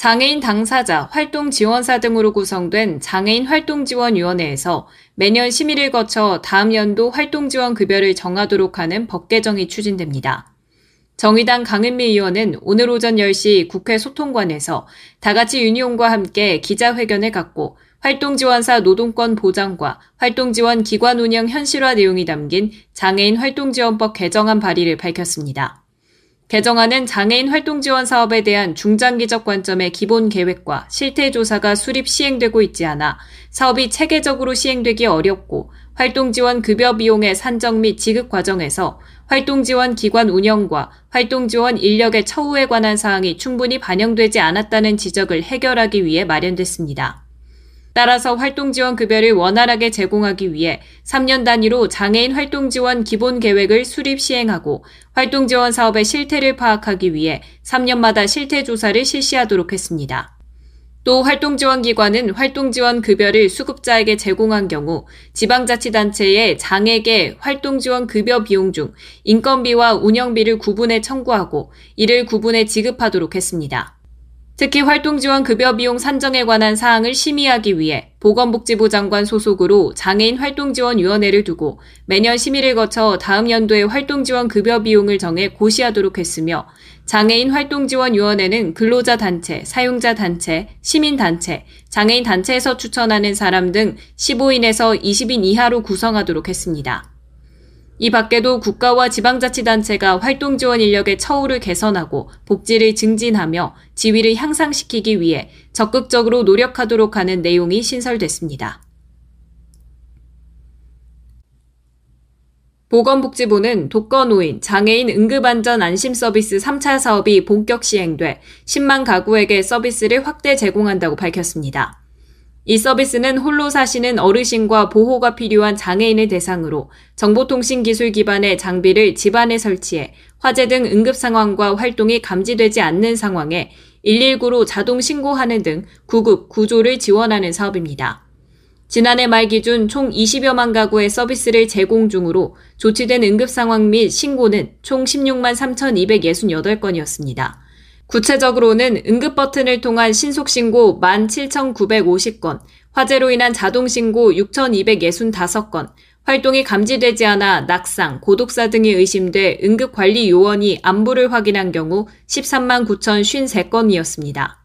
장애인 당사자, 활동 지원사 등으로 구성된 장애인 활동지원위원회에서 매년 심의를 거쳐 다음 연도 활동지원 급여를 정하도록 하는 법 개정이 추진됩니다. 정의당 강은미 의원은 오늘 오전 10시 국회 소통관에서 다같이 유니온과 함께 기자회견을 갖고 활동지원사 노동권 보장과 활동지원 기관 운영 현실화 내용이 담긴 장애인 활동지원법 개정안 발의를 밝혔습니다. 개정안은 장애인 활동 지원 사업에 대한 중장기적 관점의 기본 계획과 실태 조사가 수립 시행되고 있지 않아 사업이 체계적으로 시행되기 어렵고 활동 지원 급여 비용의 산정 및 지급 과정에서 활동 지원 기관 운영과 활동 지원 인력의 처우에 관한 사항이 충분히 반영되지 않았다는 지적을 해결하기 위해 마련됐습니다. 따라서 활동지원 급여를 원활하게 제공하기 위해 3년 단위로 장애인 활동지원 기본 계획을 수립 시행하고 활동지원 사업의 실태를 파악하기 위해 3년마다 실태 조사를 실시하도록 했습니다. 또 활동지원기관은 활동지원 급여를 수급자에게 제공한 경우 지방자치단체에 장에게 활동지원 급여 비용 중 인건비와 운영비를 구분해 청구하고 이를 구분해 지급하도록 했습니다. 특히 활동지원 급여 비용 산정에 관한 사항을 심의하기 위해 보건복지부 장관 소속으로 장애인 활동지원위원회를 두고 매년 심의를 거쳐 다음 연도에 활동지원 급여 비용을 정해 고시하도록 했으며 장애인 활동지원위원회는 근로자 단체, 사용자 단체, 시민 단체, 장애인 단체에서 추천하는 사람 등 15인에서 20인 이하로 구성하도록 했습니다. 이 밖에도 국가와 지방자치단체가 활동 지원 인력의 처우를 개선하고 복지를 증진하며 지위를 향상시키기 위해 적극적으로 노력하도록 하는 내용이 신설됐습니다. 보건복지부는 독거노인, 장애인 응급안전 안심서비스 3차 사업이 본격 시행돼 10만 가구에게 서비스를 확대 제공한다고 밝혔습니다. 이 서비스는 홀로 사시는 어르신과 보호가 필요한 장애인을 대상으로 정보통신 기술 기반의 장비를 집안에 설치해 화재 등 응급 상황과 활동이 감지되지 않는 상황에 119로 자동 신고하는 등 구급, 구조를 지원하는 사업입니다. 지난해 말 기준 총 20여만 가구의 서비스를 제공 중으로 조치된 응급 상황 및 신고는 총 16만 3,268건이었습니다. 구체적으로는 응급 버튼을 통한 신속 신고 17,950건, 화재로 인한 자동 신고 6,265건, 활동이 감지되지 않아 낙상, 고독사 등이 의심돼 응급관리 요원이 안부를 확인한 경우 13만 9,053건이었습니다.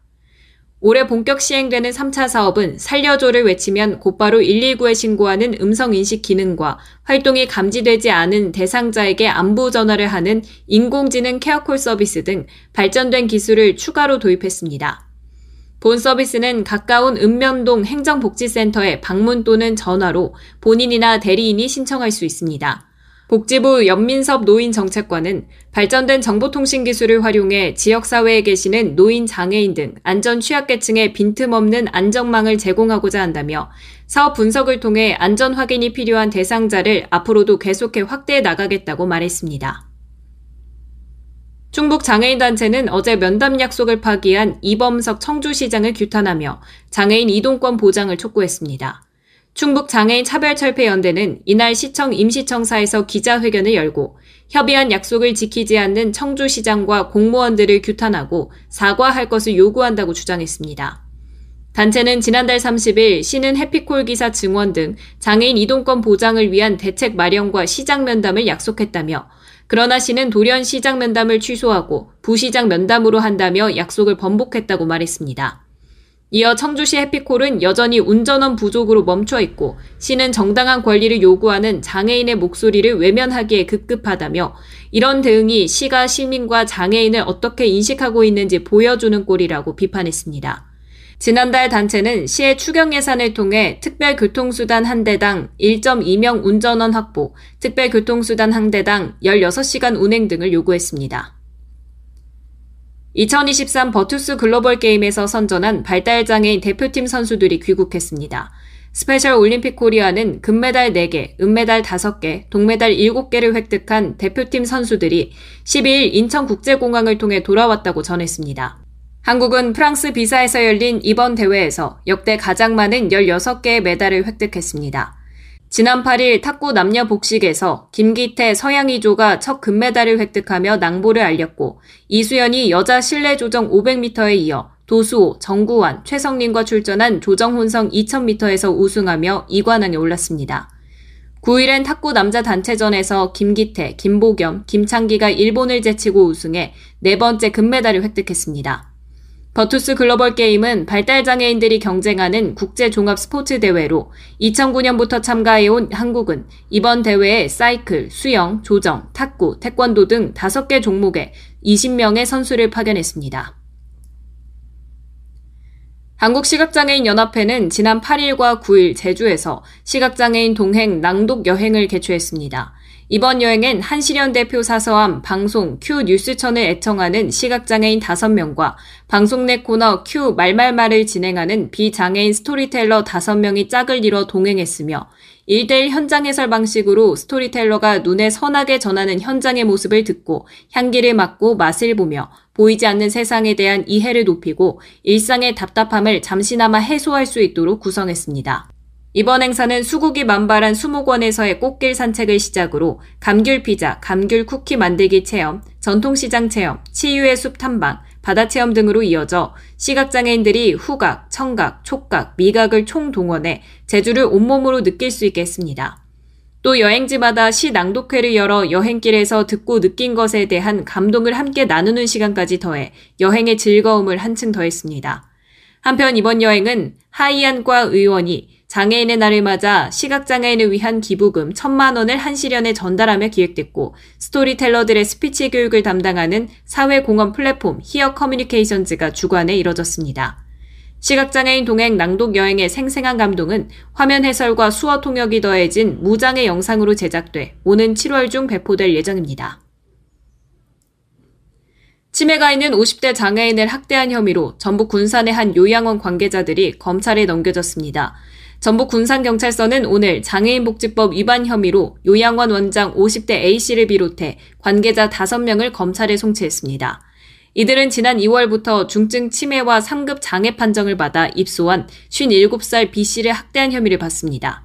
올해 본격 시행되는 3차 사업은 살려줘를 외치면 곧바로 119에 신고하는 음성인식 기능과 활동이 감지되지 않은 대상자에게 안부 전화를 하는 인공지능 케어콜 서비스 등 발전된 기술을 추가로 도입했습니다. 본 서비스는 가까운 읍면동 행정복지센터에 방문 또는 전화로 본인이나 대리인이 신청할 수 있습니다. 복지부 연민섭 노인정책관은 발전된 정보통신 기술을 활용해 지역사회에 계시는 노인 장애인 등 안전 취약계층에 빈틈없는 안전망을 제공하고자 한다며 사업 분석을 통해 안전 확인이 필요한 대상자를 앞으로도 계속해 확대해 나가겠다고 말했습니다. 충북 장애인단체는 어제 면담 약속을 파기한 이범석 청주시장을 규탄하며 장애인 이동권 보장을 촉구했습니다. 충북 장애인 차별철폐연대는 이날 시청 임시청사에서 기자회견을 열고 협의한 약속을 지키지 않는 청주시장과 공무원들을 규탄하고 사과할 것을 요구한다고 주장했습니다. 단체는 지난달 30일 시는 해피콜 기사 증원 등 장애인 이동권 보장을 위한 대책 마련과 시장 면담을 약속했다며 그러나 시는 돌연 시장 면담을 취소하고 부시장 면담으로 한다며 약속을 번복했다고 말했습니다. 이어 청주시 해피콜은 여전히 운전원 부족으로 멈춰 있고 시는 정당한 권리를 요구하는 장애인의 목소리를 외면하기에 급급하다며 이런 대응이 시가 시민과 장애인을 어떻게 인식하고 있는지 보여주는 꼴이라고 비판했습니다. 지난달 단체는 시의 추경 예산을 통해 특별교통수단 한 대당 1.2명 운전원 확보, 특별교통수단 한 대당 16시간 운행 등을 요구했습니다. 2023 버투스 글로벌 게임에서 선전한 발달장애인 대표팀 선수들이 귀국했습니다. 스페셜 올림픽 코리아는 금메달 4개, 은메달 5개, 동메달 7개를 획득한 대표팀 선수들이 12일 인천국제공항을 통해 돌아왔다고 전했습니다. 한국은 프랑스 비사에서 열린 이번 대회에서 역대 가장 많은 16개의 메달을 획득했습니다. 지난 8일 탁구 남녀 복식에서 김기태, 서양이조가 첫 금메달을 획득하며 낭보를 알렸고 이수연이 여자 실내 조정 500m에 이어 도수호, 정구환, 최성림과 출전한 조정 혼성 2000m에서 우승하며 2관왕에 올랐습니다. 9일엔 탁구 남자 단체전에서 김기태, 김보겸, 김창기가 일본을 제치고 우승해 네 번째 금메달을 획득했습니다. 버투스 글로벌 게임은 발달장애인들이 경쟁하는 국제 종합 스포츠 대회로 2009년부터 참가해온 한국은 이번 대회에 사이클, 수영, 조정, 탁구, 태권도 등 5개 종목에 20명의 선수를 파견했습니다. 한국시각장애인연합회는 지난 8일과 9일 제주에서 시각장애인 동행 낭독 여행을 개최했습니다. 이번 여행엔 한시련 대표 사서함 방송 큐 뉴스천을 애청하는 시각장애인 5명과 방송 내 코너 큐 말말말을 진행하는 비장애인 스토리텔러 5명이 짝을 이뤄 동행했으며 1대1 현장 해설 방식으로 스토리텔러가 눈에 선하게 전하는 현장의 모습을 듣고 향기를 맡고 맛을 보며 보이지 않는 세상에 대한 이해를 높이고 일상의 답답함을 잠시나마 해소할 수 있도록 구성했습니다. 이번 행사는 수국이 만발한 수목원에서의 꽃길 산책을 시작으로 감귤 피자, 감귤 쿠키 만들기 체험, 전통시장 체험, 치유의 숲 탐방, 바다 체험 등으로 이어져 시각장애인들이 후각, 청각, 촉각, 미각을 총동원해 제주를 온몸으로 느낄 수 있게 했습니다. 또 여행지마다 시 낭독회를 열어 여행길에서 듣고 느낀 것에 대한 감동을 함께 나누는 시간까지 더해 여행의 즐거움을 한층 더했습니다. 한편 이번 여행은 하이안과의원이 장애인의 날을 맞아 시각장애인을 위한 기부금 천만 원을 한시련에 전달하며 기획됐고 스토리텔러들의 스피치 교육을 담당하는 사회공헌 플랫폼 히어 커뮤니케이션즈가 주관해 이뤄졌습니다. 시각장애인 동행 낭독 여행의 생생한 감동은 화면 해설과 수어 통역이 더해진 무장애 영상으로 제작돼 오는 7월 중 배포될 예정입니다. 치매가 있는 50대 장애인을 학대한 혐의로 전북 군산의 한 요양원 관계자들이 검찰에 넘겨졌습니다. 전북 군산경찰서는 오늘 장애인복지법 위반 혐의로 요양원 원장 50대 A씨를 비롯해 관계자 5명을 검찰에 송치했습니다. 이들은 지난 2월부터 중증 치매와 3급 장애 판정을 받아 입소한 57살 B씨를 학대한 혐의를 받습니다.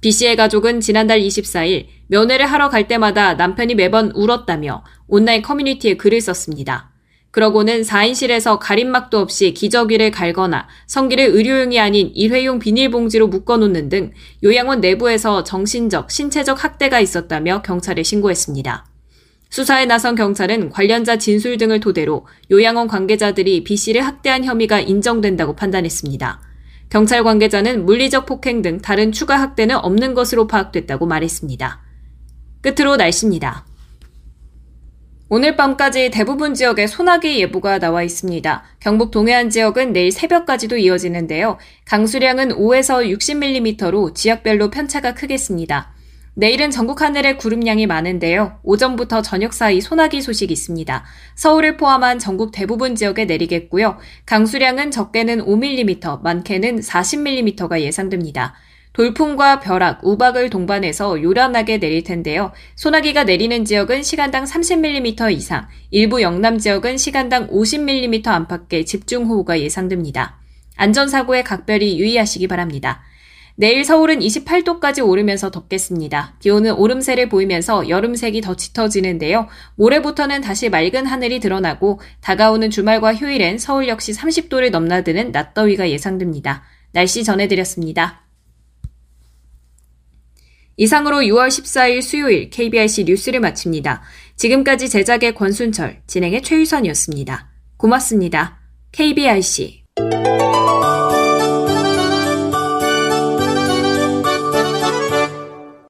B씨의 가족은 지난달 24일 면회를 하러 갈 때마다 남편이 매번 울었다며 온라인 커뮤니티에 글을 썼습니다. 그러고는 4인실에서 가림막도 없이 기저귀를 갈거나 성기를 의료용이 아닌 일회용 비닐봉지로 묶어놓는 등 요양원 내부에서 정신적, 신체적 학대가 있었다며 경찰에 신고했습니다. 수사에 나선 경찰은 관련자 진술 등을 토대로 요양원 관계자들이 B 씨를 학대한 혐의가 인정된다고 판단했습니다. 경찰 관계자는 물리적 폭행 등 다른 추가 학대는 없는 것으로 파악됐다고 말했습니다. 끝으로 날씨입니다. 오늘 밤까지 대부분 지역에 소나기 예보가 나와 있습니다. 경북 동해안 지역은 내일 새벽까지도 이어지는데요. 강수량은 5에서 60mm로 지역별로 편차가 크겠습니다. 내일은 전국 하늘에 구름량이 많은데요. 오전부터 저녁 사이 소나기 소식이 있습니다. 서울을 포함한 전국 대부분 지역에 내리겠고요. 강수량은 적게는 5mm, 많게는 40mm가 예상됩니다. 돌풍과 벼락, 우박을 동반해서 요란하게 내릴 텐데요. 소나기가 내리는 지역은 시간당 30mm 이상, 일부 영남 지역은 시간당 50mm 안팎의 집중호우가 예상됩니다. 안전사고에 각별히 유의하시기 바랍니다. 내일 서울은 28도까지 오르면서 덥겠습니다. 기온은 오름세를 보이면서 여름색이 더 짙어지는데요. 모레부터는 다시 맑은 하늘이 드러나고 다가오는 주말과 휴일엔 서울 역시 30도를 넘나드는 낮더위가 예상됩니다. 날씨 전해드렸습니다. 이상으로 6월 14일 수요일 KBRC 뉴스를 마칩니다. 지금까지 제작의 권순철, 진행의 최유선이었습니다. 고맙습니다. KBRC